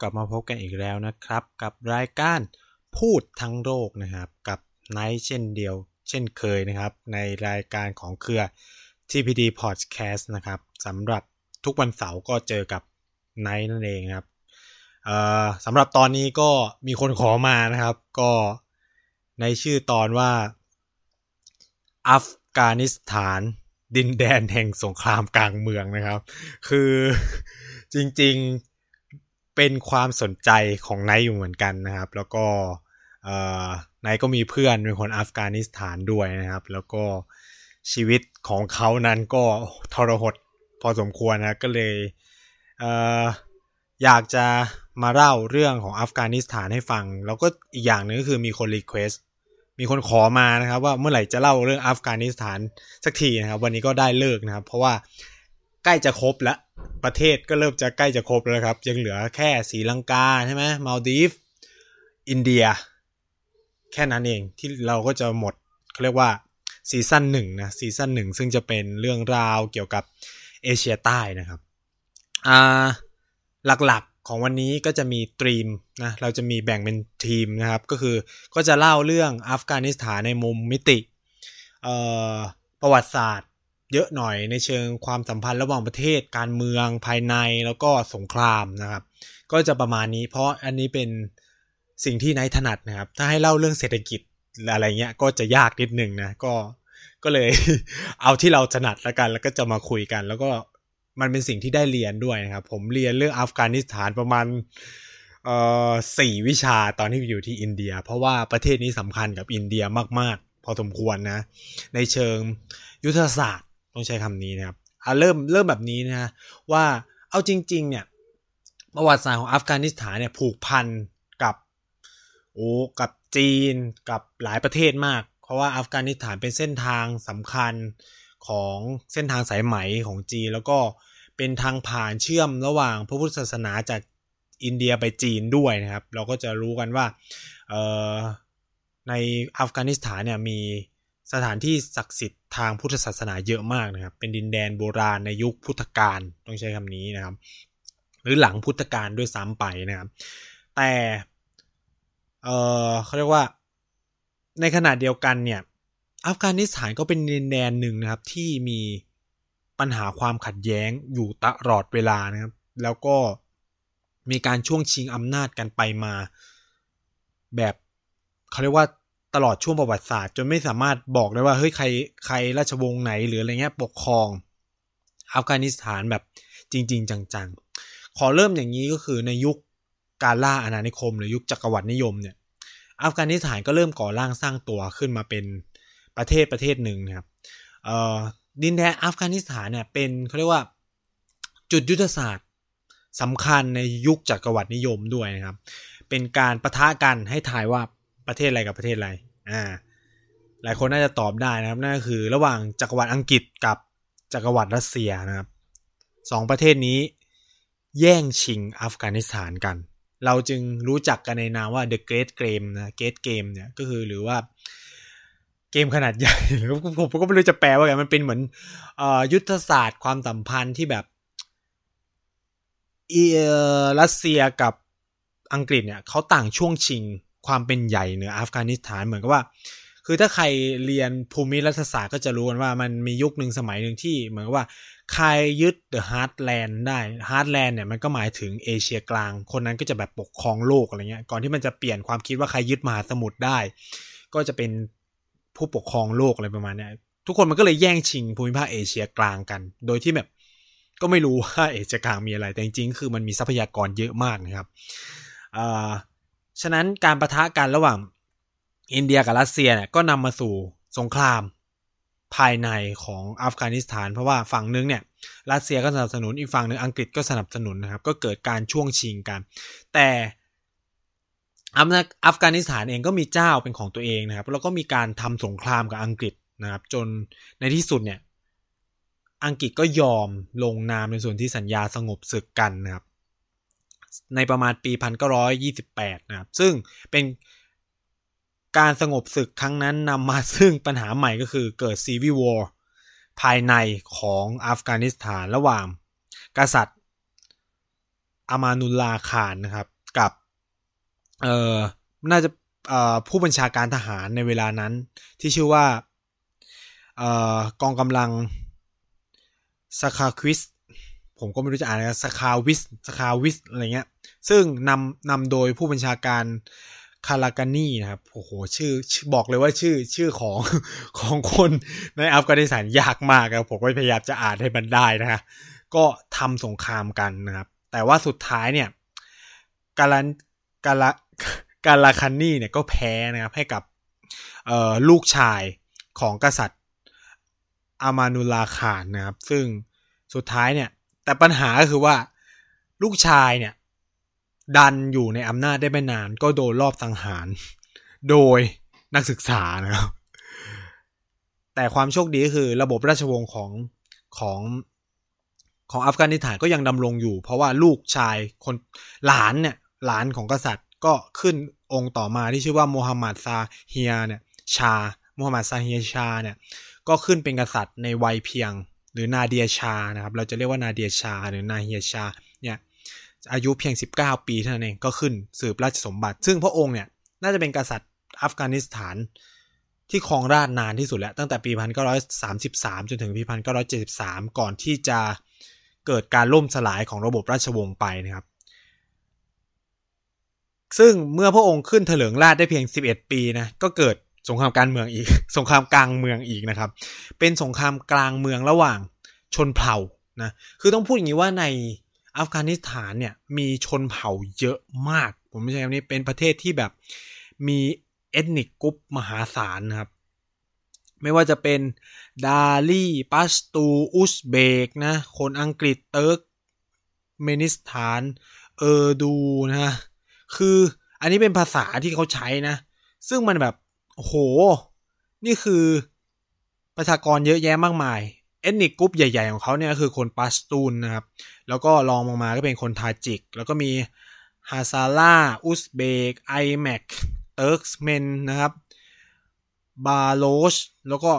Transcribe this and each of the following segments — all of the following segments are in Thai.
กลับมาพบกันอีกแล้วนะครับ กับรายการพูดทั้งโลกนะครับ กับไนท์เช่นเดียว เช่นเคยนะครับ ในรายการของเครือ TPD Podcast นะครับสำหรับทุกวันเสาร์ก็เจอกับไนท์นั่นเองครับสำหรับตอนนี้ก็มีคนขอมานะครับ ก็ในชื่อตอนว่า อัฟกานิสถาน ดินแดนแห่งสงครามกลางเมืองนะครับ คือจริง ๆ เป็นความสนใจของไนท์อยู่เหมือนกันนะครับ แล้วก็ไนท์ก็มีเพื่อนเป็นคนอัฟกานิสถานด้วยนะครับ แล้วก็ชีวิตของเขานั้นก็ทรหดพอสมควรนะก็เลยเออยากจะมาเล่าเรื่องของอัฟกานิสถานให้ฟัง แล้วก็อีกอย่างนึงก็คือมีคน request มีคนขอมานะครับ ว่าเมื่อไหร่จะเล่าเรื่องอัฟกานิสถานสักทีนะครับ วันนี้ก็ได้ฤกษ์นะครับ เพราะว่า ใกล้จะครบแล้วประเทศก็เริ่มจะใกล้จะครบแล้วครับ ยังเหลือแค่ศรีลังกาใช่ไหมมัลดีฟส์ อินเดีย แค่นั้นเองที่เราก็จะหมดเขาเรียกว่าซีซั่นหนึ่งนะซีซั่นหนึ่งซึ่งจะเป็นเรื่องราวเกี่ยวกับเอเชียใต้นะครับอ่าหลักๆของวันนี้ก็จะมีตรีมนะเราจะมีแบ่งเป็นทีมนะครับ ก็คือก็จะเล่าเรื่องอัฟกานิสถานในมุมมิติเอ่อประวัติศาสตร์ เยอะหน่อยในเชิงความสัมพันธ์ระหว่างประเทศการเมืองภายในแล้วก็สงครามนะครับ ก็จะประมาณนี้ เพราะอันนี้เป็นสิ่งที่นายถนัดนะครับ ถ้าให้เล่าเรื่องเศรษฐกิจอะไรเงี้ยก็จะยากนิดนึงนะก็ก็เลยเอาที่เราถนัดแล้วกัน แล้วก็จะมาคุยกัน แล้วก็มันเป็นสิ่งที่ได้เรียนด้วยนะครับ ผมเรียนเรื่องอัฟกานิสถานประมาณเอ่อสี่วิชาตอนที่อยู่ที่อินเดีย เพราะว่าประเทศนี้สำคัญกับอินเดียมาก ๆ พอสมควรนะ ในเชิงยุทธศาสตร์ ต้องใช้คำนี้นะครับอ่าเริ่มเริ่มแบบนี้นะว่าเอาจริง ๆ เนี่ยประวัติศาสตร์ของอัฟกานิสถานเนี่ยผูกพันกับโอ้กับจีนกับหลายประเทศมาก เพราะว่าอัฟกานิสถานเป็นเส้นทางสำคัญของเส้นทางสายไหมของจีน แล้วก็เป็นทางผ่านเชื่อมระหว่างพระพุทธศาสนาจากอินเดียไปจีนด้วยนะครับ เราก็จะรู้กันว่าในอัฟกานิสถานเนี่ยมี สถานที่ศักดิ์สิทธิ์ทางพุทธศาสนาเยอะมากนะครับ เป็นดินแดนโบราณในยุคพุทธกาลต้องใช้คำนี้นะครับ หรือหลังพุทธกาลด้วยซ้ำไปนะครับ แต่เออเขาเรียกว่าในขณะเดียวกันเนี่ยอัฟกานิสถานก็เป็นดินแดนหนึ่งนะครับ ที่มีปัญหาความขัดแย้งอยู่ตลอดเวลานะครับ แล้วก็มีการช่วงชิงอำนาจกันไปมา แบบเขาเรียกว่า ตลอดช่วงประวัติศาสตร์ จนไม่สามารถบอกได้ว่าเฮ้ยใครใครราชวงศ์ไหนหรืออะไรเงี้ยปกครองอัฟกานิสถานแบบจริง ๆ จังๆ ขอเริ่มอย่างนี้ก็คือในยุคการล่าอาณานิคม หรือยุคจักรวรรดินิยมเนี่ยอัฟกานิสถานก็เริ่มก่อร่างสร้างตัวขึ้นมาเป็นประเทศประเทศหนึ่งนะครับดินแดนอัฟกานิสถานเนี่ยเป็นเขาเรียกว่าจุดยุทธศาสตร์สำคัญในยุคจักรวรรดินิยมด้วยนะครับ เป็นการประทะกันให้ทายว่า ประเทศอะไรกับประเทศอะไร อ่า หลายคนน่าจะตอบได้นะครับ นั่นก็คือระหว่างจักรวรรดิอังกฤษกับจักรวรรดิรัสเซียนะครับสองประเทศนี้แย่งชิงอัฟกานิสถานกัน เราจึงรู้จักกันในนามว่า The Great Game นะ Great Game เนี่ยก็คือหรือว่าเกมขนาดใหญ่ผมก็ไม่รู้จะแปลว่าไงมันเป็นเหมือนยุทธศาสตร์ความสัมพันธ์ที่แบบเออรัสเซียกับอังกฤษเนี่ยเขาต่างช่วงชิง ความเป็นใหญ่เหนืออัฟกานิสถานเหมือนกับว่า คือถ้าใครเรียนภูมิรัฐศาสตร์ก็จะรู้กันว่ามันมียุคหนึ่งสมัยหนึ่งที่เหมือนกับว่าใครยึด the Heartland ได้ Heartland เนี่ยมันก็หมายถึงเอเชียกลาง คนนั้นก็จะแบบปกครองโลกอะไรเงี้ยก่อนที่มันจะเปลี่ยนความคิดว่าใครยึดมหาสมุทรได้ ก็จะเป็นผู้ปกครองโลกอะไรประมาณนี้ทุกคนมันก็เลยแย่งชิงภูมิภาคเอเชียกลางกัน โดยที่แบบก็ไม่รู้ว่าเอเชียกลางมีอะไร แต่จริงๆ คือมันมีทรัพยากรเยอะมากนะครับอ่า ฉะนั้นการประทะกันระหว่าง อินเดียกับรัสเซียเนี่ยก็นำมาสู่สงครามภายในของอัฟกานิสถาน เพราะว่าฝั่งนึงเนี่ยรัสเซียก็สนับสนุนอีกฝั่งหนึ่งอังกฤษก็สนับสนุนนะครับ ก็เกิดการช่วงชิงกัน แต่อัฟกานิสถานเองก็มีเจ้าเป็นของตัวเองนะครับ แล้วก็มีการทำสงครามกับอังกฤษนะครับ จนในที่สุดเนี่ยอังกฤษก็ยอมลงนามในส่วนที่สัญญาสงบศึกกันนะครับ ในประมาณปี 1928 นะครับ ซึ่งเป็นการสงบศึกครั้งนั้นนำมาซึ่งปัญหาใหม่ก็คือเกิดซีวิวอร์ภายในของอัฟกานิสถานระหว่าง กษัตริย์อามานุลลาคานนะครับกับเอ่อน่าจะเอ่อผู้บัญชาการทหารในเวลานั้นที่ชื่อว่าเอ่อกองกำลังสคาควิส ผมก็ไม่รู้จะอ่านนะสคาวิสสคาวิสอะไรเงี้ย ซึ่งนำนำโดยผู้บัญชาการคารากานีนะครับ โอ้โห ชื่อ บอกเลยว่าชื่อ ชื่อของของคนในอัฟกานิสถานยากมากครับผมก็พยายามจะอ่านให้มันได้นะฮะ ก็ทำสงครามกันนะครับ แต่ว่าสุดท้ายเนี่ยกาลันกาลากาลาคันนี่เนี่ยก็แพ้นะครับ ให้กับลูกชายของกษัตริย์อามานุลาคานนะครับ ซึ่งสุดท้ายเนี่ย แต่ปัญหาก็คือว่า ลูกชายเนี่ย ดันอยู่ในอำนาจได้ไม่นาน ก็โดนรอบสังหาร โดยนักศึกษานะครับ แต่ความโชคดีก็คือระบบราชวงศ์ของของของอัฟกานิสถานก็ยังดำรงอยู่ เพราะว่าลูกชายคนหลานเนี่ยหลานของกษัตริย์ก็ขึ้นองค์ต่อมาที่ชื่อว่าโมฮัมหมัดซาเฮียเนี่ยชาโมฮัมหมัดซาเฮียชาเนี่ยก็ขึ้นเป็นกษัตริย์ในวัยเพียง หรือนาเดียชานะครับ เราจะเรียกว่านาเดียชา หรือนาเฮียชาเนี่ยอายุเพียง 19 ปีเท่านั้นเองก็ขึ้นสืบราชสมบัติ ซึ่งพระองค์เนี่ยน่าจะเป็นกษัตริย์อัฟกานิสถานที่ครองราชนานที่สุดแล้ว ตั้งแต่ปี 1933 จนถึงปี 1973 ก่อนที่จะเกิดการล่มสลายของระบบราชวงศ์ไปนะครับ ซึ่งเมื่อพระองค์ขึ้นเถลิงราชได้เพียง 11 ปีนะก็เกิด สงครามการเมืองอีก สงครามกลางเมืองอีกนะครับ เป็นสงครามกลางเมืองระหว่างชนเผ่านะคือต้องพูดอย่างนี้ว่าในอัฟกานิสถานเนี่ยมีชนเผ่าเยอะมาก ผมไม่ใช่คำนี้เป็นประเทศที่แบบมี ethnic group มหาศาลนะครับ ไม่ว่าจะเป็นดารีปัชตูอุซเบกนะคนอังกฤษเติร์กเมนิสถานเออร์ดูนะคืออันนี้เป็นภาษาที่เขาใช้นะ ซึ่งมันแบบ โอ้โห นี่คือประชากรเยอะแยะมากมาย ethnic group ใหญ่ ๆ ของเขาเนี่ยคือคนปาชตูนนะครับ แล้วก็รองลงมาก็เป็นคนทาจิก แล้วก็มีฮาซาราอุซเบกไอแมกเติร์กเมนนะครับบาโลชแล้วก็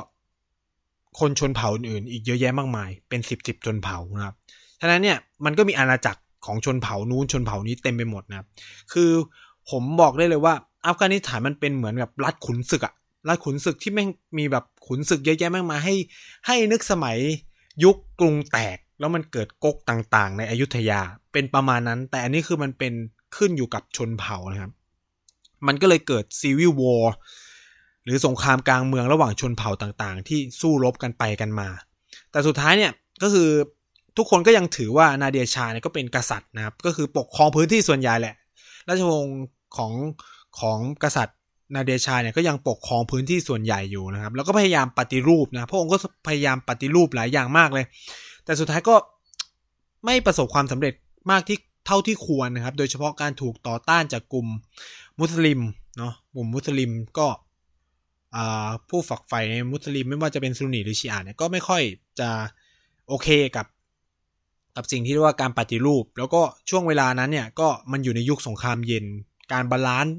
คนชนเผ่าอื่นๆอีกเยอะแยะมากมาย เป็นสิบสิบชนเผ่านะครับฉะนั้นเนี่ยมันก็มีอาณาจักรของชนเผ่านู้นชนเผ่านี้เต็มไปหมดนะครับ คือผมบอกได้เลยว่า อัฟกานิสถานมันเป็นเหมือนกับรัฐขุนศึกอะราชขุนศึกที่แม่งมีแบบขุนศึกเยอะแยะมากมายให้ ให้นึกสมัยยุคกรุงแตก แล้วมันเกิดก๊กต่างๆ ในอยุธยาเป็นประมาณนั้น แต่อันนี้คือมันเป็นขึ้นอยู่กับชนเผ่านะครับ มันก็เลยเกิดซีวิลวอร์หรือสงครามกลางเมืองระหว่างชนเผ่าต่างๆ ที่สู้รบกันไปกันมา แต่สุดท้ายเนี่ยก็คือทุกคนก็ยังถือว่านาเดียชาเนี่ยก็เป็นกษัตริย์นะครับ ก็คือปกครองพื้นที่ส่วนใหญ่แหละ ราชวงศ์ของ ของกษัตริย์นาเดชาเนี่ยก็ยังปกครองพื้นที่ส่วนใหญ่อยู่นะครับ แล้วก็พยายามปฏิรูปนะพระองค์ก็พยายามปฏิรูปหลายอย่างมากเลย แต่สุดท้ายก็ไม่ประสบความสำเร็จมากที่เท่าที่ควรนะครับ โดยเฉพาะการถูกต่อต้านจากกลุ่มมุสลิมเนาะกลุ่มมุสลิมก็ผู้ฝักใฝ่ในมุสลิมไม่ว่าจะเป็นซุนนีหรือชีอะเนี่ยก็ไม่ค่อยจะโอเคกับกับสิ่งที่เรียกว่าการปฏิรูป แล้วก็ช่วงเวลานั้นเนี่ยก็มันอยู่ในยุคสงครามเย็น การ balance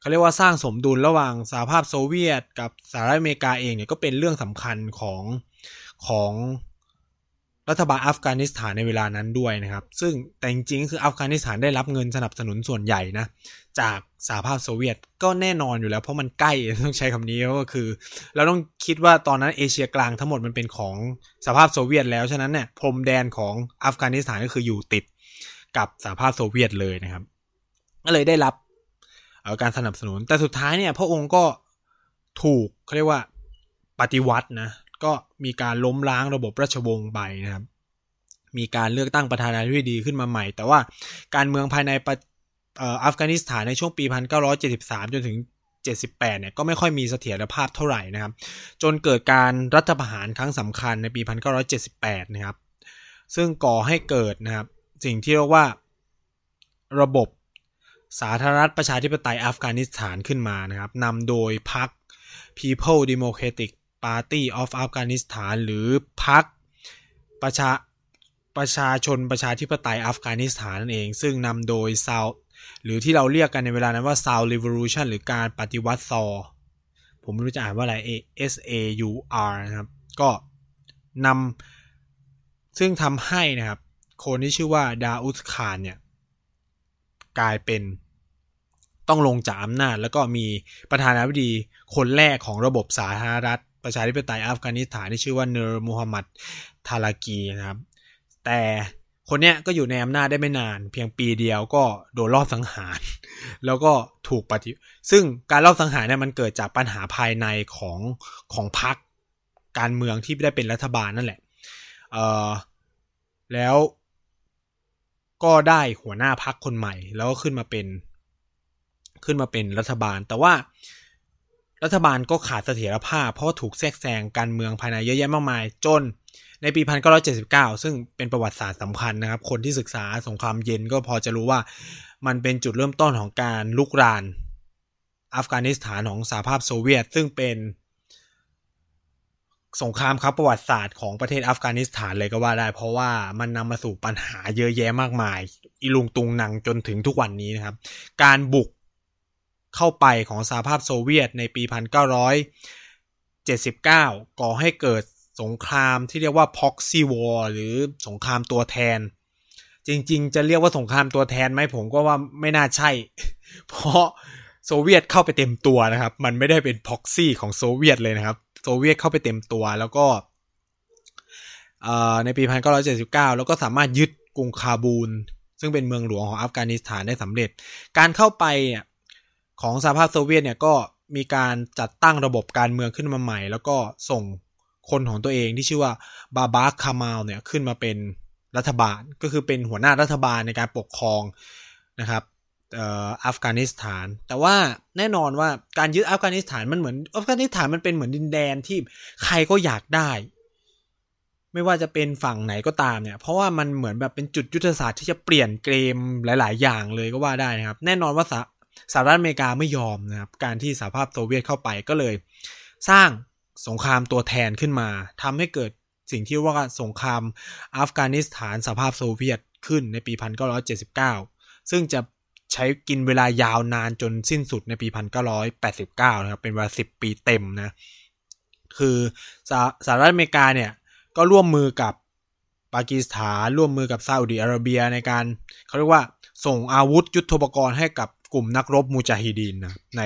เขาเรียกว่าสร้างสมดุลระหว่างสหภาพโซเวียต กับสหรัฐอเมริกาเองเนี่ยก็เป็นเรื่องสำคัญของของรัฐบาลอัฟกานิสถานในเวลานั้นด้วยนะครับ ซึ่งแต่จริงๆคืออัฟกานิสถานได้รับเงินสนับสนุนส่วนใหญ่นะจากสหภาพโซเวียตก็แน่นอนอยู่แล้ว เพราะมันใกล้ต้องใช้คำนี้ก็คือ เราต้องคิดว่าตอนนั้นเอเชียกลางทั้งหมดมันเป็นของสหภาพโซเวียตแล้วฉะนั้นเนี่ยพรมแดนของอัฟกานิสถานก็คืออยู่ติดกับสหภาพโซเวียตเลยนะครับ ก็เลยได้รับการสนับสนุน แต่สุดท้ายเนี่ย พระองค์ก็ถูกเขาเรียกว่าปฏิวัตินะ ก็มีการล้มล้างระบบราชวงศ์ไปนะครับ มีการเลือกตั้งประธานาธิบดีขึ้นมาใหม่ แต่ว่าการเมืองภายในอัฟกานิสถานในช่วงปี 1973 จนถึง 78 เนี่ย ก็ไม่ค่อยมีเสถียรภาพเท่าไหร่นะครับ จนเกิดการรัฐประหารครั้งสำคัญในปี 1978 นะครับ ซึ่งก่อให้เกิดนะครับ สิ่งที่เรียกว่าระบบ สาธารณรัฐประชาธิปไตยอัฟกานิสถานขึ้นมานะครับนำโดยพรรค People Democratic Party of Afghanistan หรือพรรคประชาประชาชนประชาธิปไตยอัฟกานิสถานนั่นเอง ซึ่งนำโดยซาวหรือที่เราเรียกกันในเวลานั้นว่า South Revolution หรือการปฏิวัติซอ ผมไม่รู้จะอ่านว่าอะไร S A U R นะครับ ก็นำซึ่งทำให้นะครับ คนที่ชื่อว่าดาอุสคานเนี่ย กลายเป็น ต้องลงจากอำนาจ แล้วก็มีประธานาธิบดีคนแรกของระบบสาธารณรัฐ ประชาธิปไตยอัฟกานิสถานที่ชื่อว่าเนอร์มูฮัมหมัดทารากีนะครับ แต่คนเนี้ยก็อยู่ในอำนาจได้ไม่นาน เพียงปีเดียวก็โดนลอบสังหาร แล้วก็ถูกปฏิ ซึ่งการลอบสังหารเนี่ยมันเกิดจากปัญหาภายในของของพรรคการเมืองที่ได้เป็นรัฐบาลนั่นแหละ เอ่อแล้วก็ได้หัวหน้าพรรคคนใหม่ แล้วก็ขึ้นมาเป็น ขึ้นมาเป็นรัฐบาล แต่ว่ารัฐบาลก็ขาดเสถียรภาพ เพราะถูกแทรกแซงการเมืองภายในเยอะแยะมากมาย จนในปี 1979 ซึ่งเป็นประวัติศาสตร์สำคัญนะครับ คนที่ศึกษาสงครามเย็นก็พอจะรู้ว่ามันเป็นจุดเริ่มต้นของการลุกราน อัฟกานิสถานของสหภาพโซเวียต ซึ่งเป็นสงครามครับประวัติศาสตร์ของประเทศอัฟกานิสถานเลยก็ว่าได้ เพราะว่ามันนำมาสู่ปัญหาเยอะแยะมากมายอีลุงตุงนังจนถึงทุกวันนี้นะครับ การบุก เข้าไปของสหภาพโซเวียตในปี 1979 ก่อให้เกิดสงครามที่เรียกว่า proxy war หรือสงครามตัวแทน จริงๆ จะเรียกว่าสงครามตัวแทนไหมผมก็ว่าไม่น่าใช่ เพราะโซเวียตเข้าไปเต็มตัวนะครับ มันไม่ได้เป็น proxy ของโซเวียตเลยนะครับ โซเวียตเข้าไปเต็มตัวแล้วก็ในปี 1979 แล้วก็สามารถยึดกรุงคาบูล ซึ่งเป็นเมืองหลวงของอัฟกานิสถานได้สำเร็จ การเข้าไปเนี่ย ของสหภาพโซเวียตเนี่ยก็มีการจัดตั้งระบบการเมืองขึ้นมาใหม่ แล้วก็ส่งคนของตัวเองที่ชื่อว่าบาบาคามาลเนี่ยขึ้นมาเป็นรัฐบาลก็คือเป็นหัวหน้ารัฐบาลในการปกครองนะครับอัฟกานิสถาน แต่ว่าแน่นอนว่าการยึดอัฟกานิสถานมันเหมือนอัฟกานิสถานมันเป็นเหมือนดินแดนที่ใครก็อยากได้ ไม่ว่าจะเป็นฝั่งไหนก็ตามเนี่ย เพราะว่ามันเหมือนแบบเป็นจุดยุทธศาสตร์ที่จะเปลี่ยนเกมหลาย ๆ อย่างเลยก็ว่าได้นะครับ แน่นอนว่า สหรัฐอเมริกาไม่ยอมนะครับการที่สหภาพโซเวียตเข้าไปก็เลย สร้างสงครามตัวแทนขึ้นมาทำให้เกิดสิ่งที่ว่าสงครามอัฟกานิสถานสหภาพโซเวียตขึ้นในปี 1979 ซึ่งจะใช้กินเวลายาวนานจนสิ้นสุดในปี 1989 นะครับ เป็นเวลา 10 ปีเต็มนะ คือสหรัฐอเมริกาเนี่ย ก็ร่วมมือกับปากีสถานร่วมมือกับซาอุดิอาระเบียในการเขาเรียกว่าส่งอาวุธยุทโธปกรณ์ให้กับ กลุ่มนักรบมูจาฮิดีนนะใน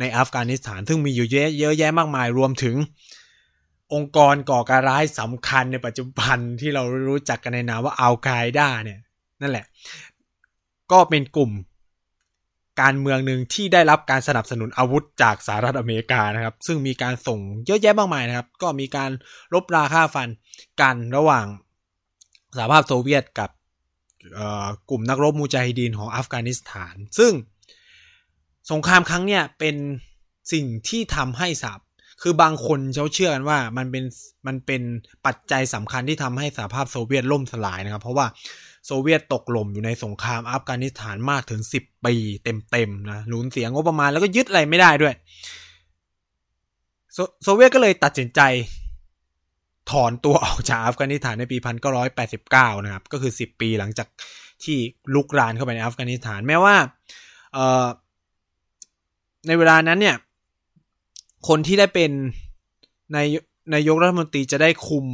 ในอัฟกานิสถาน ซึ่งมีอยู่เยอะเยอะแยะมากมายรวมถึง องค์กรก่อการร้ายสำคัญในปัจจุบันที่เรารู้จักกันในนามว่าอัลกายดาเนี่ยนั่นแหละ ก็เป็นกลุ่มการเมืองหนึ่งที่ได้รับการสนับสนุนอาวุธจากสหรัฐอเมริกานะครับ ซึ่งมีการส่งเยอะแยะมากมายนะครับ ก็มีการลบราค่าฟันกันระหว่างสหภาพโซเวียตกับกลุ่มนักรบมูจาฮิดีนของอัฟกานิสถาน ซึ่ง สงครามครั้งเนี้ยเป็นสิ่งที่ทำให้สับคือบางคนเขาเชื่อกันว่ามันเป็นมันเป็นปัจจัยสำคัญที่ทำให้สหภาพโซเวียตล่มสลายนะครับ เพราะว่าโซเวียตตกหล่มอยู่ในสงครามอัฟกานิสถานมากถึงสิบปีเต็มๆนะหลุนเสียงงบประมาณแล้วก็ยึดอะไรไม่ได้ด้วยโซโซเวียตก็เลยตัดสินใจ ถอนตัวออกจากอัฟกานิสถานในปี 1989 นะครับ ก็คือ 10 ปีหลังจากที่รุกรานเข้าไปในอัฟกานิสถานแม้ว่า ในเวลานั้นเนี่ย คนที่ได้เป็นในนายกรัฐมนตรีจะได้คุม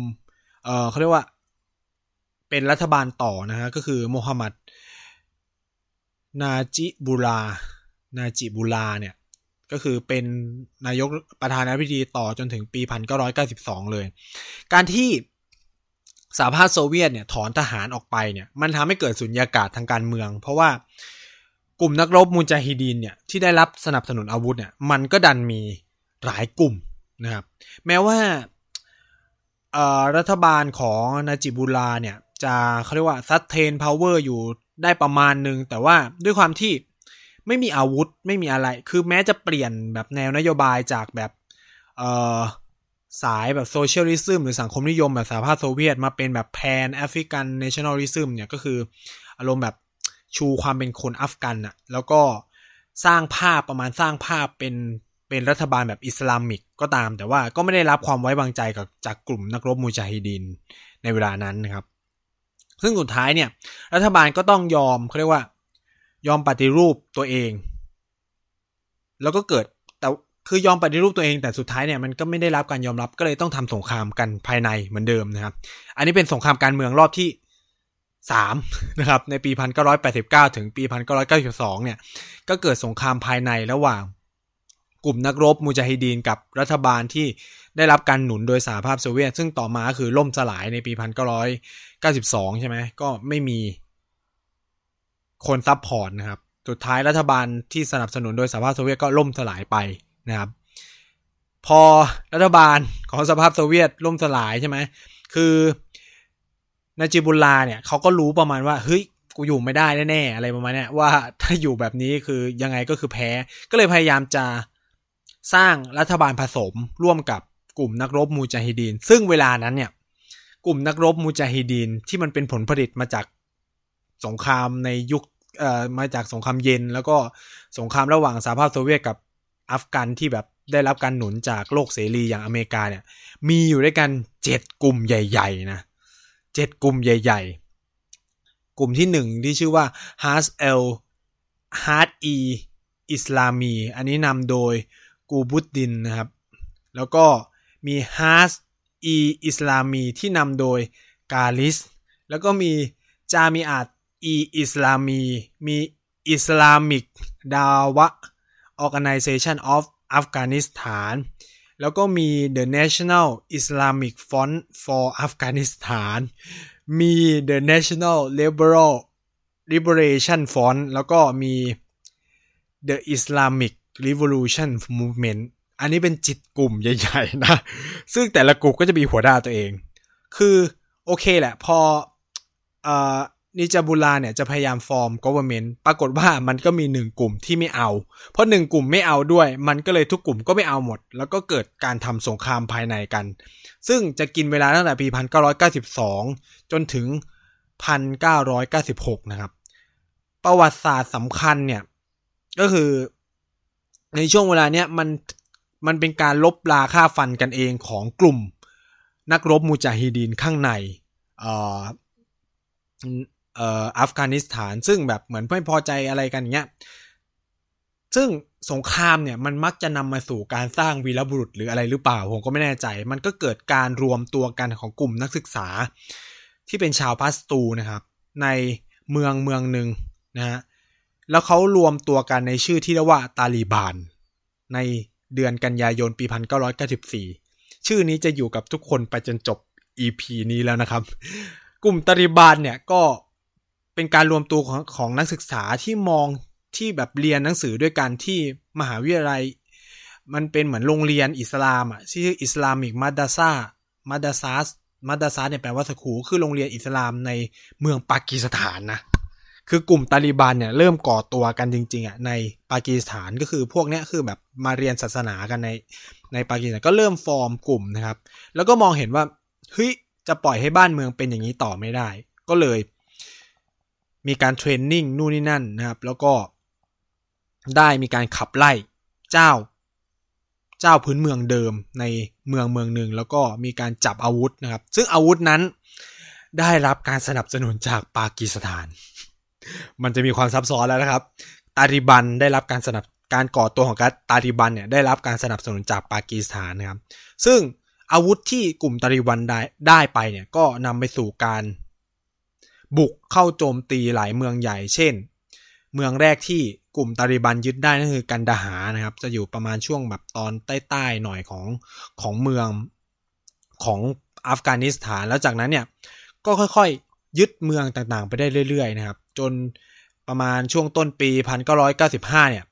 เออเขาเรียกว่า เป็นรัฐบาลต่อนะฮะ ก็คือโมฮัมหมัด นาจิบุลา นาจิบุลาเนี่ย ก็คือเป็นนายกประธานาธิบดีต่อจนถึงปี1992เลย การที่สหภาพโซเวียตเนี่ยถอนทหารออกไปเนี่ย มันทำให้เกิดสุญญากาศทางการเมือง เพราะว่า กลุ่มนักรบมูจาฮิดีนเนี่ยที่ได้รับสนับสนุนอาวุธเนี่ยมันก็ดันมีหลายกลุ่มนะครับแม้ว่ารัฐบาลของนาจิบุลาเนี่ยจะเขาเรียกว่า sustain power อยู่ได้ประมาณหนึ่งแต่ว่าด้วยความที่ไม่มีอาวุธไม่มีอะไร คือแม้จะเปลี่ยนแบบแนวนโยบายจากแบบสายแบบ socialism หรือสังคมนิยมแบบสหภาพโซเวียตมาเป็นแบบ Pan Afghan nationalism เนี่ยก็คืออารมณ์แบบ ชูความเป็นคนอัฟกันอะแล้วก็สร้างภาพประมาณสร้างภาพเป็นเป็นรัฐบาลแบบ Islamic ก็ตาม แต่ว่าก็ไม่ได้รับความไว้วางใจกับจากกลุ่มนักรบมูจาฮิดีนในเวลานั้นนะครับ ซึ่งสุดท้ายเนี่ย รัฐบาลก็ต้องยอมเขาเรียกว่า ยอมปฏิรูปตัวเอง แล้วก็เกิดแต่คือยอมปฏิรูปตัวเองแต่สุดท้ายเนี่ยมันก็ไม่ได้รับการยอมรับก็เลยต้องทำสงครามกันภายในเหมือนเดิมนะครับ อันนี้เป็นสงครามการเมืองรอบที่ สามนะครับในปีพันเก้าร้อยแปดสิบเก้าถึงปีพันเก้าร้อยเก้าสิบสองเนี่ยก็เกิดสงครามภายในระหว่างกลุ่มนักรบมูจาฮิดีนกับรัฐบาลที่ได้รับการหนุนโดยสหภาพโซเวียต ซึ่งต่อมาคือล่มสลายในปีพันเก้าร้อยเก้าสิบสองใช่ไหมก็ไม่มีคนซับพอร์ตนะครับ สุดท้ายรัฐบาลที่สนับสนุนโดยสหภาพโซเวียตก็ล่มสลายไปนะครับ พอรัฐบาลของสหภาพโซเวียตล่มสลายใช่ไหมคือ นาจิบุลลาเนี่ยเขาก็รู้ประมาณว่าเฮ้ยกูอยู่ไม่ได้แน่ๆอะไรประมาณเนี้ยว่าถ้าอยู่แบบนี้คือยังไงก็คือแพ้ ก็เลยพยายามจะสร้างรัฐบาลผสมร่วมกับกลุ่มนักรบมูจาฮิดีน ซึ่งเวลานั้นเนี่ยกลุ่มนักรบมูจาฮิดีนที่มันเป็นผลผลิตมาจากสงครามในยุคเอ่อมาจากสงครามเย็น แล้วก็สงครามระหว่างสหภาพโซเวียตกับอัฟกันที่แบบได้รับการหนุนจากโลกเสรีอย่างอเมริกาเนี่ยมีอยู่ด้วยกันเจ็ดกลุ่มใหญ่ ๆ นะ เจ็ดกลุ่มใหญ่ ๆ กลุ่มที่หนึ่งที่ชื่อว่า h a s el h a d e Islami อันนี้นำโดยกูบุตดินนะครับ แล้วก็มี h a s e Islami ที่นำโดยกาลิส แล้วก็มีจามีอาตอีอิสลามี มี Islamic Dawa Organization of Afghanistan แล้วก็มี The National Islamic Front for Afghanistan มี The National Liberal Liberation Front แล้วก็มี The Islamic Revolution Movement อันนี้เป็นจิตกลุ่มใหญ่ๆนะ ซึ่งแต่ละกลุ่มก็จะมีหัวหน้าตัวเอง คือ โอเคแหละ พออ นิจาบุลาเนี่ยจะพยายามฟอร์ม government ปรากฏว่ามันก็มีหนึ่งกลุ่มที่ไม่เอา เพราะหนึ่งกลุ่มไม่เอาด้วย มันก็เลยทุกกลุ่มก็ไม่เอาหมด แล้วก็เกิดการทำสงครามภายในกัน ซึ่งจะกินเวลาตั้งแต่ปี 1992 จนถึง 1996 นะครับ ประวัติศาสตร์สำคัญเนี่ย ก็คือในช่วงเวลาเนี้ยมันมันเป็นการลบลาค่าฟันกันเองของกลุ่ม นักรบมูจาฮิดีนข้างในเอ่อ อ่ออัฟกานิสถาน ซึ่งแบบเหมือนไม่พอใจอะไรกันเงี้ยซึ่งสงครามเนี่ยมันมักจะนำมาสู่การสร้างวีรบุรุษหรืออะไรหรือเปล่า ผมก็ไม่แน่ใจ มันก็เกิดการรวมตัวกันของกลุ่มนักศึกษา ที่เป็นชาวพัสตูนะครับ ในเมืองเมืองหนึ่งนะฮะแล้วเขารวมตัวกันในชื่อที่เรียกว่าตาลีบาน ในเดือนกันยายนปี 1994 ชื่อนี้จะอยู่กับทุกคนไปจนจบ EP นี้แล้วนะครับ กลุ่มตาลีบานเนี่ยก็ เป็นการรวมตัวของของนักศึกษาที่มองที่แบบเรียนหนังสือด้วยกันที่มหาวิทยาลัย มันเป็นเหมือนโรงเรียนอิสลามอะชื่ออิสลามิกมาดาซามาดาซาสมาดาซาเนี่ยแปลว่าสคูคือโรงเรียนอิสลามในเมืองปากีสถานนะคือกลุ่มตาลีบันเนี่ยเริ่มก่อตัวกันจริงๆอะในปากีสถานก็คือพวกเนี้ยคือแบบมาเรียนศาสนากันในในปากีสถานก็เริ่มฟอร์มกลุ่มนะครับ แล้วก็มองเห็นว่าเฮ้ยจะปล่อยให้บ้านเมืองเป็นอย่างนี้ต่อไม่ได้ ก็เลย มีการเทรนนิ่งนู่นนี่นั่นนะครับ แล้วก็ได้มีการขับไล่เจ้า เจ้าพื้นเมืองเดิมในเมืองเมืองหนึ่ง แล้วก็มีการจับอาวุธนะครับ ซึ่งอาวุธนั้นได้รับการสนับสนุนจากปากีสถาน มันจะมีความซับซ้อนแล้วนะครับ ตาลิบันได้รับการสนับการก่อตัวของการตาลิบันเนี่ยได้รับการสนับสนุนจากปากีสถานนะครับ ซึ่งอาวุธที่กลุ่มตาลิบันได้ได้ไปเนี่ยก็นำไปสู่การ บุกเข้าโจมตีหลายเมืองใหญ่ เช่น เมืองแรกที่กลุ่มตาลิบันยึดได้นั่นคือกันดาหานะครับ จะอยู่ประมาณช่วงแบบตอนใต้ๆหน่อยของของเมืองของอัฟกานิสถาน แล้วจากนั้นเนี่ยก็ค่อยๆ ยึดเมืองต่างๆ ไปได้เรื่อยๆนะครับ จนประมาณช่วงต้นปี 1995 เนี่ย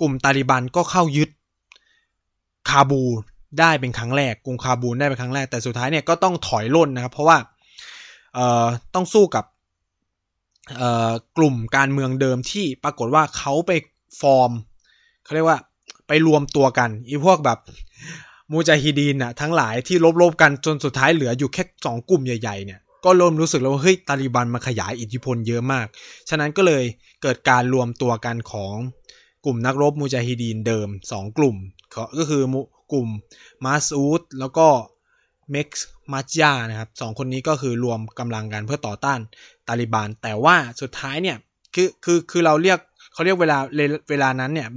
กลุ่มตาลิบันก็เข้ายึดคาบูได้เป็นครั้งแรกกรุงคาบูลได้เป็นครั้งแรกแต่สุดท้ายเนี่ยก็ต้องถอยล่นนะครับ เพราะว่าเอ่อต้องสู้กับ กลุ่มการเมืองเดิมที่ปรากฏว่าเขาไปฟอร์มเขาเรียกว่าไปรวมตัวกันอีพวกแบบมูจาฮิดีนน่ะทั้งหลายที่ลบๆกันจนสุดท้ายเหลืออยู่แค่สองกลุ่มใหญ่ๆเนี่ยก็เริ่มรู้สึกแล้วว่าเฮ้ยตาลิบันมาขยายอิทธิพลเยอะมาก ฉะนั้นก็เลยเกิดการรวมตัวกันของกลุ่มนักรบมูจาฮิดีนเดิม 2 กลุ่ม ก็คือกลุ่มมาสูดแล้วก็ เม็กซ์มาจยานะครับสองคนนี้ก็คือรวมกำลังกันเพื่อต่อต้านตาลิบันแต่ว่าสุดท้ายเนี่ยคือคือคือเราเรียกเขาเรียกเวลาเวลานั้นเนี่ย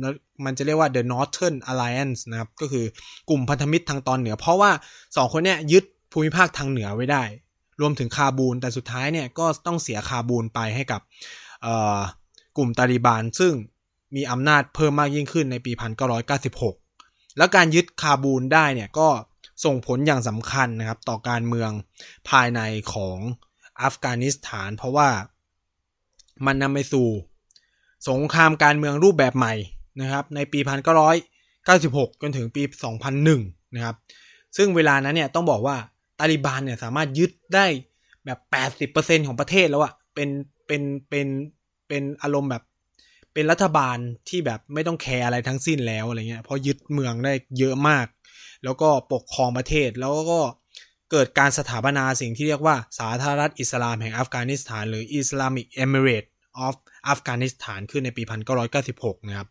มันจะเรียกว่า the Northern Alliance นะครับ ก็คือกลุ่มพันธมิตรทางตอนเหนือ เพราะว่าสองคนเนี่ยยึดภูมิภาคทางเหนือไว้ได้ รวมถึงคาบูล แต่สุดท้ายเนี่ยก็ต้องเสียคาบูลไปให้กับกลุ่มตาลิบันซึ่งมีอำนาจเพิ่มมากยิ่งขึ้นในปี 1996 แล้วการยึดคาบูลได้เนี่ยก็ ส่งผลอย่างสำคัญนะครับ ต่อการเมืองภายในของอัฟกานิสถาน เพราะว่ามันนำไปสู่ สงครามการเมืองรูปแบบใหม่นะครับ ในปี 1996 จนถึงปี 2001 นะครับ ซึ่งเวลานั้นเนี่ยต้องบอกว่าตาลิบันเนี่ยสามารถยึดได้แบบ 80%ของประเทศแล้วอะเป็นเป็นเป็นเป็นอารมณ์แบบเป็นรัฐบาลที่แบบไม่ต้องแคร์อะไรทั้งสิ้นแล้วอะไรเงี้ยเพราะยึดเมืองได้เยอะมาก แล้วก็ปกครองประเทศ แล้วก็เกิดการสถาปนาสิ่งที่เรียกว่าสาธารณรัฐอิสลามแห่งอัฟกานิสถาน หรือ Islamic Emirate of อัฟกานิสถานขึ้นในปี 1996 นะครับ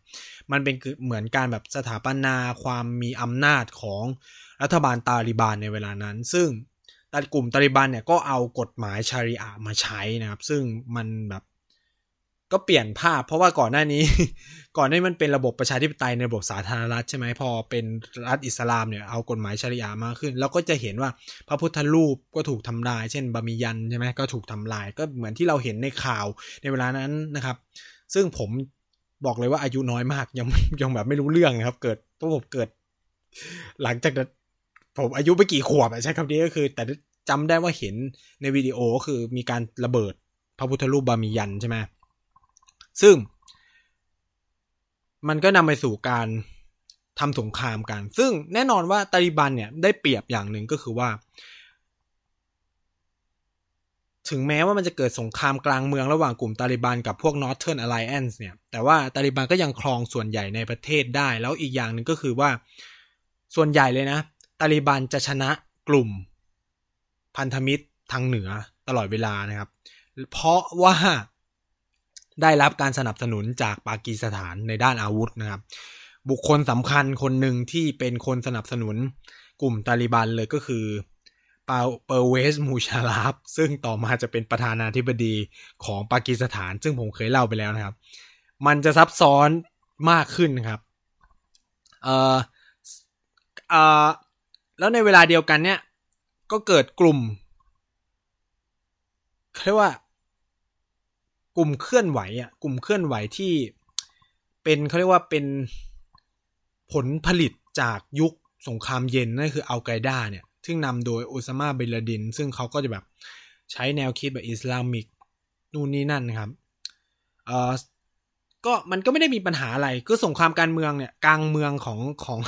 มันเป็นเหมือนการแบบสถาปนาความมีอำนาจของรัฐบาลตาลิบันในเวลานั้น ซึ่งกลุ่มตาลิบันเนี่ยก็เอากฎหมายชาริอะมาใช้นะครับ ซึ่งมันแบบ ก็เปลี่ยนภาพ เพราะว่าก่อนหน้านี้ ก่อนหน้านี้มันเป็นระบบประชาธิปไตยในระบบสาธารณรัฐใช่ไหมพอเป็นรัฐอิสลามเนี่ยเอากฎหมายชริอะมากขึ้น แล้วก็จะเห็นว่าพระพุทธรูปก็ถูกทำลาย เช่นบามียันใช่ไหมก็ถูกทำลาย ก็เหมือนที่เราเห็นในข่าวในเวลานั้นนะครับ ซึ่งผมบอกเลยว่าอายุน้อยมากยังยังแบบไม่รู้เรื่องนะครับ เกิดเพราะผมเกิด หลังจากผมอายุไปกี่ขวบใช้คำนี้ก็คือ แต่จำได้ว่าเห็นในวิดีโอก็คือมีการระเบิดพระพุทธรูปบามียันใช่ไหม ซึ่ง มันก็นำไปสู่การทำสงครามกัน ซึ่งแน่นอนว่าตาลิบันเนี่ยได้เปรียบอย่างหนึ่งก็คือว่า ถึงแม้ว่ามันจะเกิดสงครามกลางเมืองระหว่างกลุ่มตาลิบันกับพวก Northern Alliance เนี่ย แต่ว่าตาลิบันก็ยังครองส่วนใหญ่ในประเทศได้ แล้วอีกอย่างหนึ่งก็คือว่า ส่วนใหญ่เลยนะ ตาลิบันจะชนะกลุ่มพันธมิตรทางเหนือตลอดเวลานะครับ เพราะว่า ได้รับการสนับสนุนจากปากีสถานในด้านอาวุธนะครับ บุคคลสำคัญคนหนึ่งที่เป็นคนสนับสนุนกลุ่มตาลิบันเลยก็คือปาเปอร์เวสมูชาลาฟซึ่งต่อมาจะเป็นประธานาธิบดีของปากีสถาน ซึ่งผมเคยเล่าไปแล้วนะครับ มันจะซับซ้อนมากขึ้นครับเอ่อเอ่อแล้วในเวลาเดียวกันเนี่ย ก็เกิดกลุ่มเรียกว่า กลุ่มเคลื่อนไหวอะกลุ่มเคลื่อนไหวที่เป็นเขาเรียกว่าเป็นผลผลิตจากยุคสงครามเย็นนั่นคืออัลไกด้าเนี่ย ซึ่งนำโดยอุซามาเบลดิน ซึ่งเขาก็จะแบบใช้แนวคิดแบบอิสลามิกนู่นนี่นั่นนะครับเอ่อ ก็มันก็ไม่ได้มีปัญหาอะไรก็สงครามการเมืองเนี่ยกลางเมืองของของ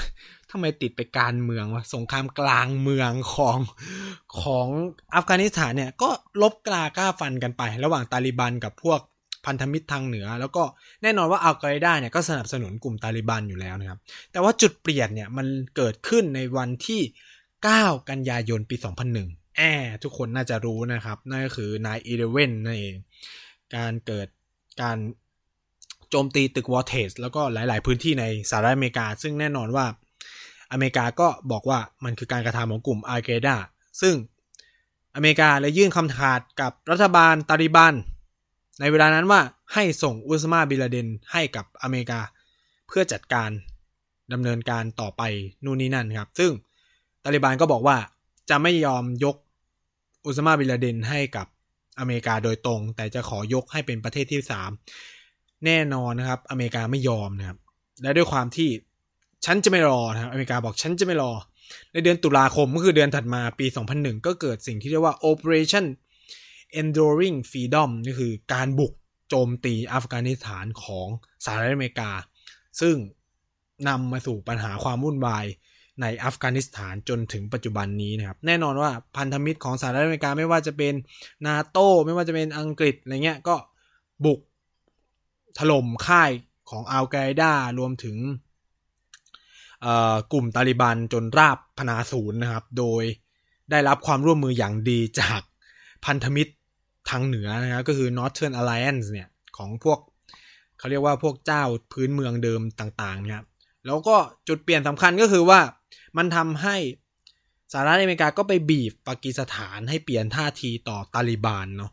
ทำไมติดไปการเมืองวะสงครามกลางเมืองของของอัฟกานิสถานเนี่ยก็ลบกลากล้าฟันกันไป ระหว่างตาลิบันกับพวกพันธมิตรทางเหนือ แล้วก็แน่นอนว่าอัลกออิดาเนี่ยก็สนับสนุนกลุ่มตาลิบันอยู่แล้วนะครับ แต่ว่าจุดเปลี่ยนเนี่ยมันเกิดขึ้นในวันที่ 9 กันยายนปี 2001 แอทุกคนน่าจะรู้นะครับ นั่นก็คือ nine eleven นั่นเอง การเกิดการ โจมตีตึกวอเทสแล้วก็หลาย ๆ พื้นที่ในสหรัฐอเมริกา ซึ่งแน่นอนว่าอเมริกาก็บอกว่ามันคือการกระทำของกลุ่มอัลกออิดาซึ่งอเมริกาเลยยื่นคำขาดกับรัฐบาลตาลิบัน ในเวลานั้นว่าให้ส่งอุสามาบินลาเดนให้กับอเมริกา เพื่อจัดการดำเนินการต่อไปนู่นนี่นั่นครับ ซึ่งตาลิบันก็บอกว่าจะไม่ยอมยกอุสมาบิลาเดนให้กับอเมริกาโดยตรง แต่จะขอยกให้เป็นประเทศที่สาม แน่นอนนะครับ อเมริกาไม่ยอมนะครับ และด้วยความที่ฉันจะไม่รอนะครับอเมริกาบอกฉันจะไม่รอ ในเดือนตุลาคมก็คือเดือนถัดมาปี 2001 ก็เกิดสิ่งที่เรียกว่า Operation Enduring Freedom ก็คือการบุกโจมตีอัฟกานิสถานของสหรัฐอเมริกา ซึ่งนำมาสู่ปัญหาความวุ่นวายในอัฟกานิสถานจนถึงปัจจุบันนี้นะครับ แน่นอนว่าพันธมิตรของสหรัฐอเมริกาไม่ว่าจะเป็นนาโต้ไม่ว่าจะเป็นอังกฤษอะไรเงี้ยก็บุก ถล่มค่ายของอัลไกด้ารวมถึงกลุ่มตาลิบันจนราบพนาศูนย์นะครับ โดยได้รับความร่วมมืออย่างดีจากพันธมิตรทางเหนือนะครับก็คือ Northern Alliance เนี่ยของพวกเขาเรียกว่าพวกเจ้าพื้นเมืองเดิมต่างๆเนี่ยแล้วก็จุดเปลี่ยนสำคัญก็คือว่ามันทำให้สหรัฐอเมริกาก็ไปบีบปากีสถานให้เปลี่ยนท่าทีต่อตาลิบันเนาะ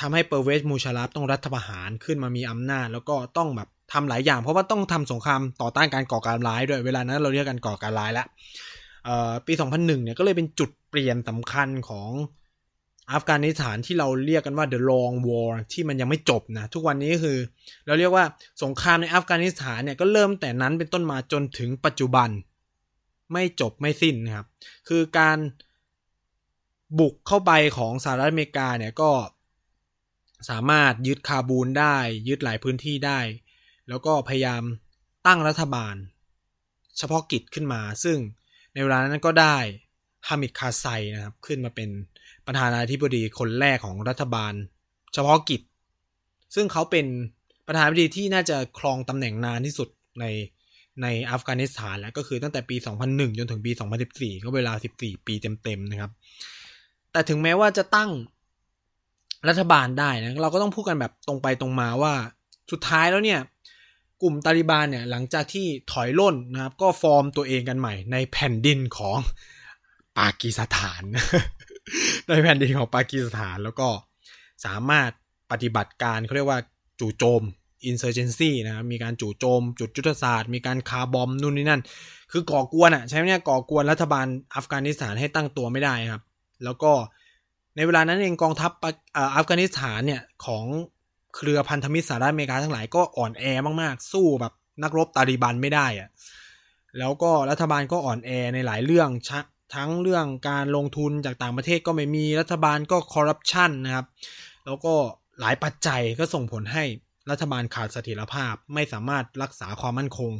ทำให้เปอร์เวสมูชารัฟต้องรัฐประหารขึ้นมามีอำนาจ แล้วก็ต้องแบบทำหลายอย่าง เพราะว่าต้องทำสงครามต่อต้านการก่อการร้ายด้วยเวลานั้นเราเรียกกันก่อการร้ายแล้วปี 2001 เนี่ยก็เลยเป็นจุดเปลี่ยนสำคัญของอัฟกานิสถานที่เราเรียกกันว่า the long war ที่มันยังไม่จบนะ ทุกวันนี้คือ เราเรียกว่าสงครามในอัฟกานิสถานเนี่ยก็เริ่มแต่นั้นเป็นต้นมาจนถึงปัจจุบัน ไม่จบไม่สิ้นนะครับ คือการบุกเข้าไปของสหรัฐอเมริกาเนี่ยก็ สามารถยึดคาบูลได้ ยึดหลายพื้นที่ได้ แล้วก็พยายามตั้งรัฐบาล เฉพาะกิจขึ้นมา ซึ่งในเวลานั้นก็ได้ฮามิดคาไซนะครับ ขึ้นมาเป็นประธานาธิบดีคนแรกของรัฐบาล เฉพาะกิจ ซึ่งเขาเป็นประธานาธิบดีที่น่าจะครองตำแหน่งนานที่สุดในในอัฟกานิสถานแล้วก็คือตั้งแต่ปี 2001 จนถึงปี 2014 ก็เวลา 14 ปีเต็มๆนะครับ แต่ถึงแม้ว่าจะตั้ง รัฐบาลได้นะเราก็ต้องพูดกันแบบตรงไปตรงมาว่า สุดท้ายแล้วเนี่ย กลุ่มตาลิบานเนี่ยหลังจากที่ถอยล่นนะครับ ก็ฟอร์มตัวเองกันใหม่ ในแผ่นดินของปากีสถาน ในแผ่นดินของปากีสถานแล้วก็สามารถปฏิบัติการเขาเรียกว่าจู่โจม insurgency นะครับมีการจู่โจม จุดยุทธศาสตร์ มีการคาบอมนู่นนี่นั่น คือก่อกวนอะ่ะใช่ไหมเนี่ยก่อกวนรัฐบาลอัฟกานิสถานให้ตั้งตัวไม่ได้ครับ แล้วก็ ในเวลานั้นเองกองทัพอัฟกานิสถานเนี่ยของเครือพันธมิตรสหรัฐอเมริกาทั้งหลายก็อ่อนแอมากๆ สู้แบบนักรบตาลิบันไม่ได้อะแล้วก็รัฐบาลก็อ่อนแอในหลายเรื่องทั้งเรื่องการลงทุนจากต่างประเทศก็ไม่มีรัฐบาลก็คอร์รัปชันนะครับ แล้วก็หลายปัจจัยก็ส่งผลให้รัฐบาลขาดเสถียรภาพไม่สามารถรักษาความมั่นคง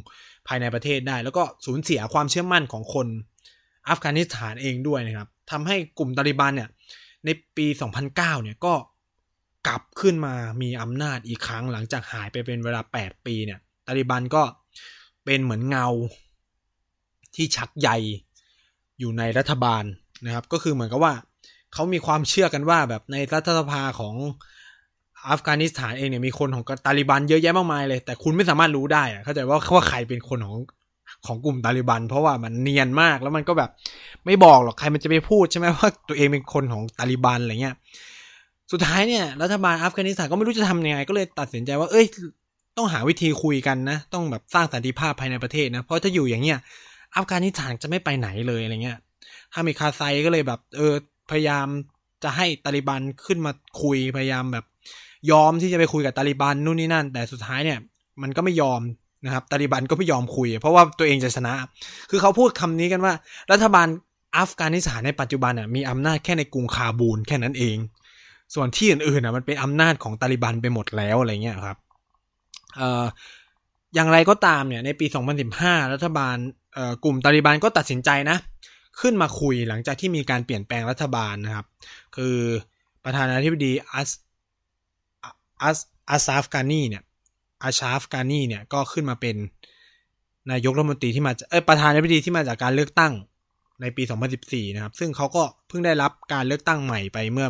ภายในประเทศได้ แล้วก็สูญเสียความเชื่อมั่นของคนอัฟกานิสถานเองด้วยนะครับทำให้กลุ่มตาลิบันเนี่ย ในปี 2009 เนี่ยก็กลับขึ้นมามีอำนาจอีกครั้งหลังจากหายไปเป็นเวลา 8 ปีเนี่ยตาลิบันก็เป็นเหมือนเงาที่ชักใยอยู่ในรัฐบาลนะครับ ก็คือเหมือนกับว่าเขามีความเชื่อกันว่าแบบในรัฐสภาของอัฟกานิสถานเองเนี่ยมีคนของตาลิบันเยอะแยะมากมายเลย แต่คุณไม่สามารถรู้ได้อะเข้าใจว่าว่าใครเป็นคนของ ของกลุ่มตาลิบัน เพราะว่ามันเนียนมากแล้วมันก็แบบไม่บอกหรอกใครมันจะไปพูดใช่ไหมว่าตัวเองเป็นคนของตาลิบันอะไรเงี้ยสุดท้ายเนี่ยรัฐบาลอัฟกานิสถานก็ไม่รู้จะทำยังไง ก็เลยตัดสินใจว่าเอ้ยต้องหาวิธีคุยกันนะ ต้องแบบสร้างสันติภาพภายในประเทศนะ เพราะถ้าอยู่อย่างเงี้ยอัฟกานิสถานจะไม่ไปไหนเลยอะไรเงี้ยฮามิคาไซก็เลยแบบเออพยายามจะให้ตาลิบันขึ้นมาคุยพยายามแบบ ยอมที่จะไปคุยกับตาลิบันนู่นนี่นั่น แต่สุดท้ายเนี่ย มันก็ไม่ยอม นะครับตาลิบันก็ไม่ยอมคุย เพราะว่าตัวเองจะชนะ คือเขาพูดคำนี้กันว่า รัฐบาลอัฟกานิสถานในปัจจุบันอะมีอำนาจแค่ในกรุงคาบูลแค่นั้นเอง ส่วนที่อื่นๆอะมันเป็นอำนาจของตาลิบันไปหมดแล้วอะไรเงี้ยครับเอ่ออย่างไรก็ตามเนี่ยในปี 2015 รัฐบาลกลุ่มตาลิบันก็ตัดสินใจนะ ขึ้นมาคุยหลังจากที่มีการเปลี่ยนแปลงรัฐบาลนะครับ คือประธานาธิบดีอัสอัสอัซาฟกานีเนี่ย อาชาฟกานีเนี่ยก็ขึ้นมาเป็นนายกรัฐมนตรีที่มาเออประธานาธิบดีที่มาจากการเลือกตั้งในปี 2014 นะครับ ซึ่งเขาก็เพิ่งได้รับการเลือกตั้งใหม่ไปเมื่อ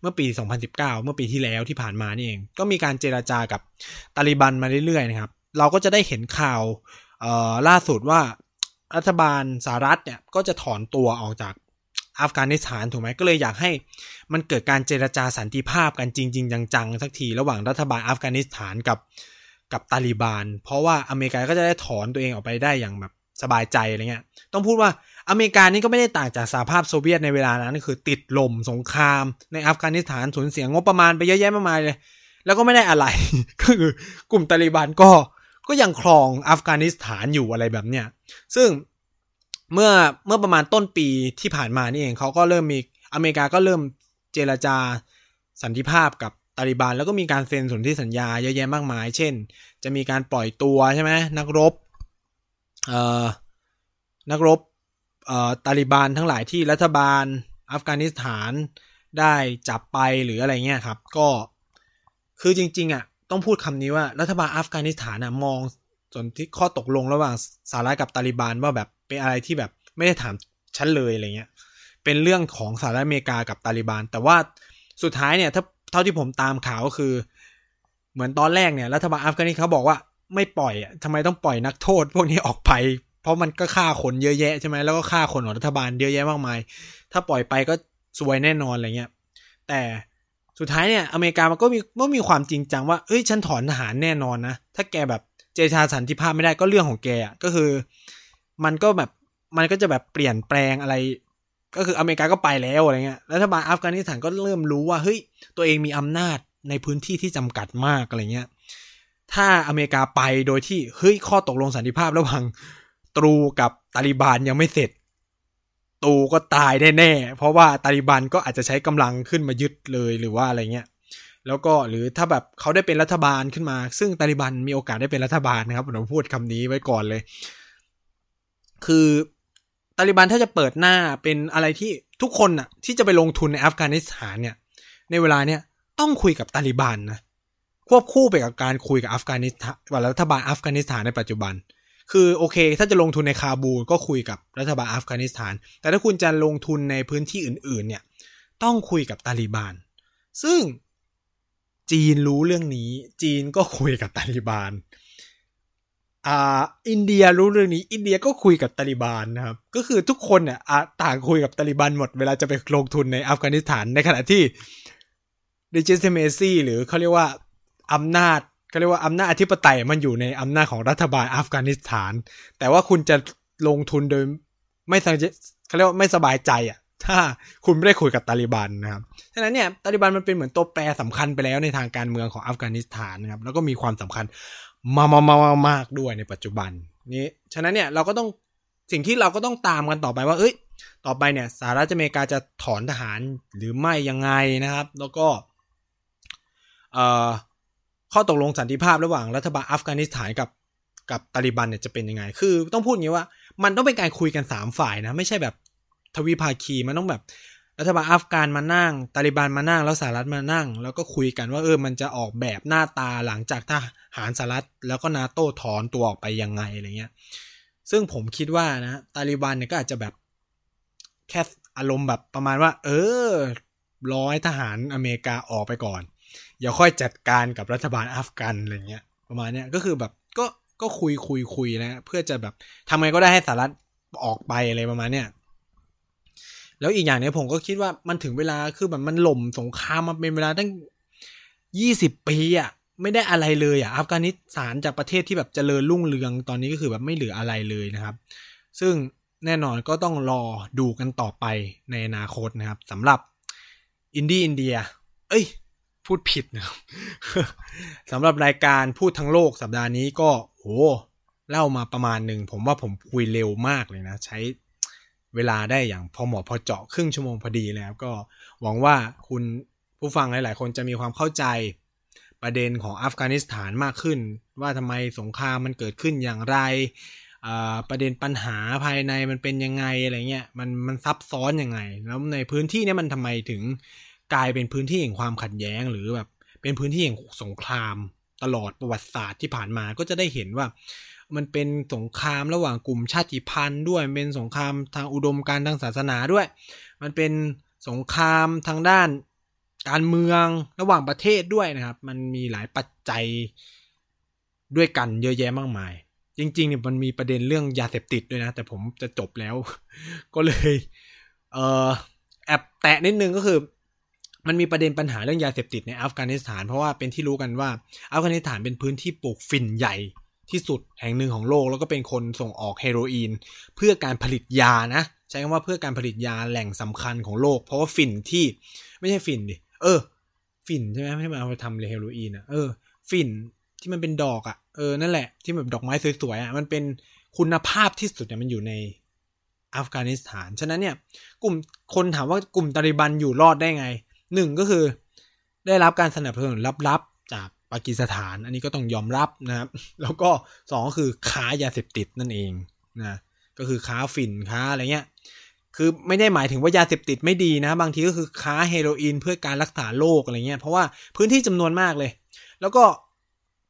เมื่อปี 2019 เมื่อปีที่แล้วที่ผ่านมานี่เอง ก็มีการเจราจากับตาลิบันมาเรื่อยๆนะครับ เราก็จะได้เห็นข่าวล่าสุดว่ารัฐบาลสหรัฐเนี่ยก็จะถอนตัวออกจากอัฟกานิสถานถูกไหมก็เลยอยากให้มันเกิดการเจรจาสันติภาพกันจริง ๆ จังๆสักทีระหว่างรัฐบาลอัฟกานิสถานกับ กับตาลิบาน เพราะว่าอเมริกาก็จะได้ถอนตัวเองออกไปได้อย่างแบบสบายใจอะไรเงี้ย ต้องพูดว่าอเมริกานี่ก็ไม่ได้ต่างจากสหภาพโซเวียตในเวลานั้นคือติดลมสงคราม ในอัฟกานิสถานสูญเสียงบประมาณไปเยอะแยะมากมายเลย แล้วก็ไม่ได้อะไร ก็คือกลุ่มตาลิบันก็ก็ยังครองอัฟกานิสถานอยู่อะไรแบบเนี้ย ซึ่งเมื่อเมื่อประมาณต้นปีที่ผ่านมานี่เองเขาก็เริ่มมีอเมริกาก็เริ่มเจรจาสันติภาพกับ ตาลิบันแล้วก็มีการเซ็นสนธิสัญญาเยอะแยะมากมาย เช่น จะมีการปล่อยตัวใช่ไหมนักรบเอ่อนักรบเอ่อตาลิบันทั้งหลายที่รัฐบาลอัฟกานิสถานได้จับไปหรืออะไรเงี้ยครับก็คือจริงๆอะต้องพูดคำนี้ว่ารัฐบาลอัฟกานิสถานอะมองสนที่ข้อตกลงระหว่างสหรัฐกับตาลิบันว่าแบบเป็นอะไรที่แบบไม่ได้ถามฉันเลยอะไรเงี้ยเป็นเรื่องของสหรัฐอเมริกากับตาลิบันแต่ว่าสุดท้ายเนี่ยถ้า เท่าที่ผมตามข่าวก็คือ เหมือนตอนแรกเนี่ยรัฐบาลอัฟกานิสเขาบอกว่าไม่ปล่อยอะทำไมต้องปล่อยนักโทษ พวกนี้ออกไป เพราะมันก็ฆ่าคนเยอะแยะใช่ไหมแล้วก็ฆ่าคนของรัฐบาลเยอะแยะมากมาย ถ้าปล่อยไปก็ซวยแน่นอนอะไรเงี้ย แต่สุดท้ายเนี่ยอเมริกามันก็มีก็มีความจริงจังว่าเอ้ยฉันถอนทหารแน่นอนนะ ถ้าแกแบบเจรจาสันติภาพไม่ได้ก็เรื่องของแกอะก็คือ มันก็แบบมันก็จะแบบเปลี่ยนแปลงอะไร ก็คืออเมริกาก็ไปแล้วอะไรเงี้ยรัฐบาลอัฟกานิสถานก็เริ่มรู้ว่าเฮ้ยตัวเองมีอำนาจในพื้นที่ที่จำกัดมากอะไรเงี้ย ถ้าอเมริกาไปโดยที่เฮ้ยข้อตกลงสันติภาพระหว่างตรูกับตาลิบานยังไม่เสร็จตูก็ตายแน่ๆ เพราะว่าตาลิบันก็อาจจะใช้กำลังขึ้นมายึดเลยหรือว่าอะไรเงี้ย แล้วก็หรือถ้าแบบเขาได้เป็นรัฐบาลขึ้นมา ซึ่งตาลิบันมีโอกาสได้เป็นรัฐบาลนะครับผมพูดคำนี้ไว้ก่อนเลย คือ ตาลิบันถ้าจะเปิดหน้าเป็นอะไรที่ทุกคนน่ะที่จะไปลงทุนในอัฟกานิสถานเนี่ย ในเวลาเนี้ยต้องคุยกับตาลิบันนะควบคู่ไปกับการคุยกับอัฟกานิสถานกับรัฐบาลอัฟกานิสถานในปัจจุบัน คือโอเค ถ้าจะลงทุนในคาบูลก็คุยกับรัฐบาลอัฟกานิสถาน แต่ถ้าคุณจะลงทุนในพื้นที่อื่น ๆ เนี่ย ต้องคุยกับตาลิบันซึ่งจีนรู้เรื่องนี้ จีนก็คุยกับตาลิบัน อ่า อินเดียรู้เรื่องนี้ อินเดียก็คุยกับตาลิบันนะครับ ก็คือทุกคนเนี่ยต่างคุยกับตาลิบันหมดเวลาจะไปลงทุนในอัฟกานิสถานในขณะที่ดิจิทัลเมซี่หรือเขาเรียกว่าอำนาจเขาเรียกว่าอำนาจอธิปไตยมันอยู่ในอำนาจของรัฐบาลอัฟกานิสถาน แต่ว่าคุณจะลงทุนโดยไม่สเขาเรียกว่าไม่สบายใจอะ ถ้าคุณไม่ได้คุยกับตาลิบันนะครับ ฉะนั้นเนี่ยตาลิบันมันเป็นเหมือนตัวแปรสำคัญไปแล้วในทางการเมืองของอัฟกานิสถานนะครับ แล้วก็มีความสำคัญ มามามามากด้วยในปัจจุบันนี้ฉะนั้นเนี่ยเราก็ต้องสิ่งที่เราก็ต้องตามกันต่อไปว่า เอ้ย ต่อไปเนี่ยสหรัฐอเมริกาจะถอนทหารหรือไม่ยังไงนะครับ แล้วก็เอ่อข้อตกลงสันติภาพระหว่างรัฐบาลอัฟกานิสถานกับกับตาลิบันเนี่ยจะเป็นยังไง คือต้องพูดอย่างนี้ว่า มันต้องเป็นการคุยกันสามฝ่ายนะ ไม่ใช่แบบทวีภาคี มันต้องแบบ รัฐบาลอัฟกานมานั่ง ตาลิบันมานั่ง แล้วสหรัฐมานั่ง แล้วก็คุยกันว่าเออมันจะออกแบบหน้าตาหลังจากทหารสหรัฐแล้วก็นาโต้ถอนตัวออกไปยังไงอะไรเงี้ย ซึ่งผมคิดว่านะ ตาลิบันเนี่ยก็อาจจะแบบแค่อารมณ์แบบประมาณว่า เออร้อยทหารอเมริกาออกไปก่อนอย่าค่อยจัดการกับรัฐบาลอัฟกันอะไรเงี้ย ประมาณเนี้ยก็คือแบบก็ก็คุยคุยคุยนะ เพื่อจะแบบทำไงก็ได้ให้สหรัฐออกไปอะไรประมาณเนี้ย แล้วอีกอย่างเนี้ยผมก็คิดว่ามันถึงเวลาคือแบบมันหล่มสงครามมาเป็นเวลาตั้งยี่สิบปีอะไม่ได้อะไรเลยอะอัฟกานิสถานจากประเทศที่แบบเจริญรุ่งเรืองตอนนี้ก็คือแบบไม่เหลืออะไรเลยนะครับ ซึ่งแน่นอนก็ต้องรอดูกันต่อไปในอนาคตนะครับสำหรับอินดี้อินเดีย เอ้ย พูดผิดนะครับสำหรับรายการพูดทั้งโลกสัปดาห์นี้ก็โหเล่ามาประมาณหนึ่ง ผมว่าผมคุยเร็วมากเลยนะ ใช้ เวลาได้อย่างพอเหมาะพอเจาะครึ่งชั่วโมงพอดีแล้วก็หวังว่าคุณผู้ฟังหลาย ๆ คนจะมีความเข้าใจประเด็นของอัฟกานิสถานมากขึ้น ว่าทำไมสงครามมันเกิดขึ้นอย่างไรประเด็นปัญหาภายในมันเป็นยังไงอะไรเงี้ยมันมันซับซ้อนยังไง แล้วในพื้นที่นี้มันทำไมถึงกลายเป็นพื้นที่แห่งความขัดแย้งหรือแบบเป็นพื้นที่แห่งสงคราม ตลอดประวัติศาสตร์ที่ผ่านมาก็จะได้เห็นว่า มันเป็นสงครามระหว่างกลุ่มชาติพันธุ์ด้วยเป็นสงครามทางอุดมการทางศาสนาด้วย มันเป็นสงครามทางด้านการเมืองระหว่างประเทศด้วยนะครับ มันมีหลายปัจจัยด้วยกันเยอะแยะมากมาย จริงๆเนี่ยมันมีประเด็นเรื่องยาเสพติดด้วยนะ แต่ผมจะจบแล้ว ก็เลย เออแอบแตะนิดนึงก็คือ มันมีประเด็นปัญหาเรื่องยาเสพติดในอัฟกานิสถาน เพราะว่าเป็นที่รู้กันว่าอัฟกานิสถานเป็นพื้นที่ปลูกฝิ่นใหญ่ที่สุดแห่งหนึ่งของโลกแล้วก็เป็นคนส่งออกเฮโรอีน เพื่อการผลิตยานะ ใช้คำว่าเพื่อการผลิตยาแหล่งสำคัญของโลก เพราะว่าฝิ่นที่ไม่ใช่ฝิ่นดิเออฝิ่นใช่ไหมไม่ใช่มาเอาไปทำเฮโรอีนอะเออฝิ่นที่มันเป็นดอกอะเออนั่นแหละที่แบบดอกไม้สวยๆอะมันเป็นคุณภาพที่สุดเนี่ยมันอยู่ในอัฟกานิสถาน ฉะนั้นเนี่ยกลุ่มคนถามว่ากลุ่มตาลิบันอยู่รอดได้ไง หนึ่งก็คือได้รับการสนับสนุนลับๆ จากปากีสถาน อันนี้ก็ต้องยอมรับนะครับ แล้วก็สองก็คือค้ายาเสพติดนั่นเองนะก็คือค้าฝิ่นค้าอะไรเงี้ยคือไม่ได้หมายถึงว่ายาเสพติดไม่ดีนะ บางทีก็คือค้าเฮโรอีนเพื่อการรักษาโรคอะไรเงี้ยเพราะว่าพื้นที่จำนวนมากเลย แล้วก็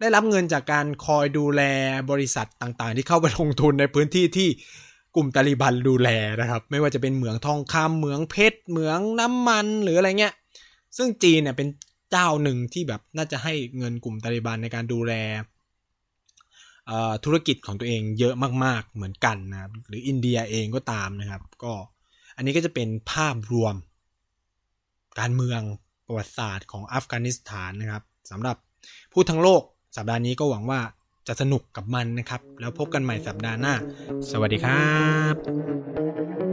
ได้รับเงินจากการคอยดูแลบริษัทต่างๆ ที่เข้าไปลงทุนในพื้นที่ที่กลุ่มตาลิบันดูแลนะครับ ไม่ว่าจะเป็นเหมืองทองคำเหมืองเพชรเหมืองน้ำมันหรืออะไรเงี้ย ซึ่งจีนเนี่ยเป็นเจ้าหนึ่งที่แบบน่าจะให้เงินกลุ่มตาลิบันในการดูแลธุรกิจของตัวเองเยอะมาก ๆ เหมือนกันนะครับหรืออินเดียเองก็ตามนะครับ ก็อันนี้ก็จะเป็นภาพรวม การเมืองประวัติศาสตร์ของอัฟกานิสถานนะครับสำหรับผู้ทั้งโลกสัปดาห์นี้ก็หวังว่าจะสนุกกับมันนะครับ แล้วพบกันใหม่สัปดาห์หน้า สวัสดีครับ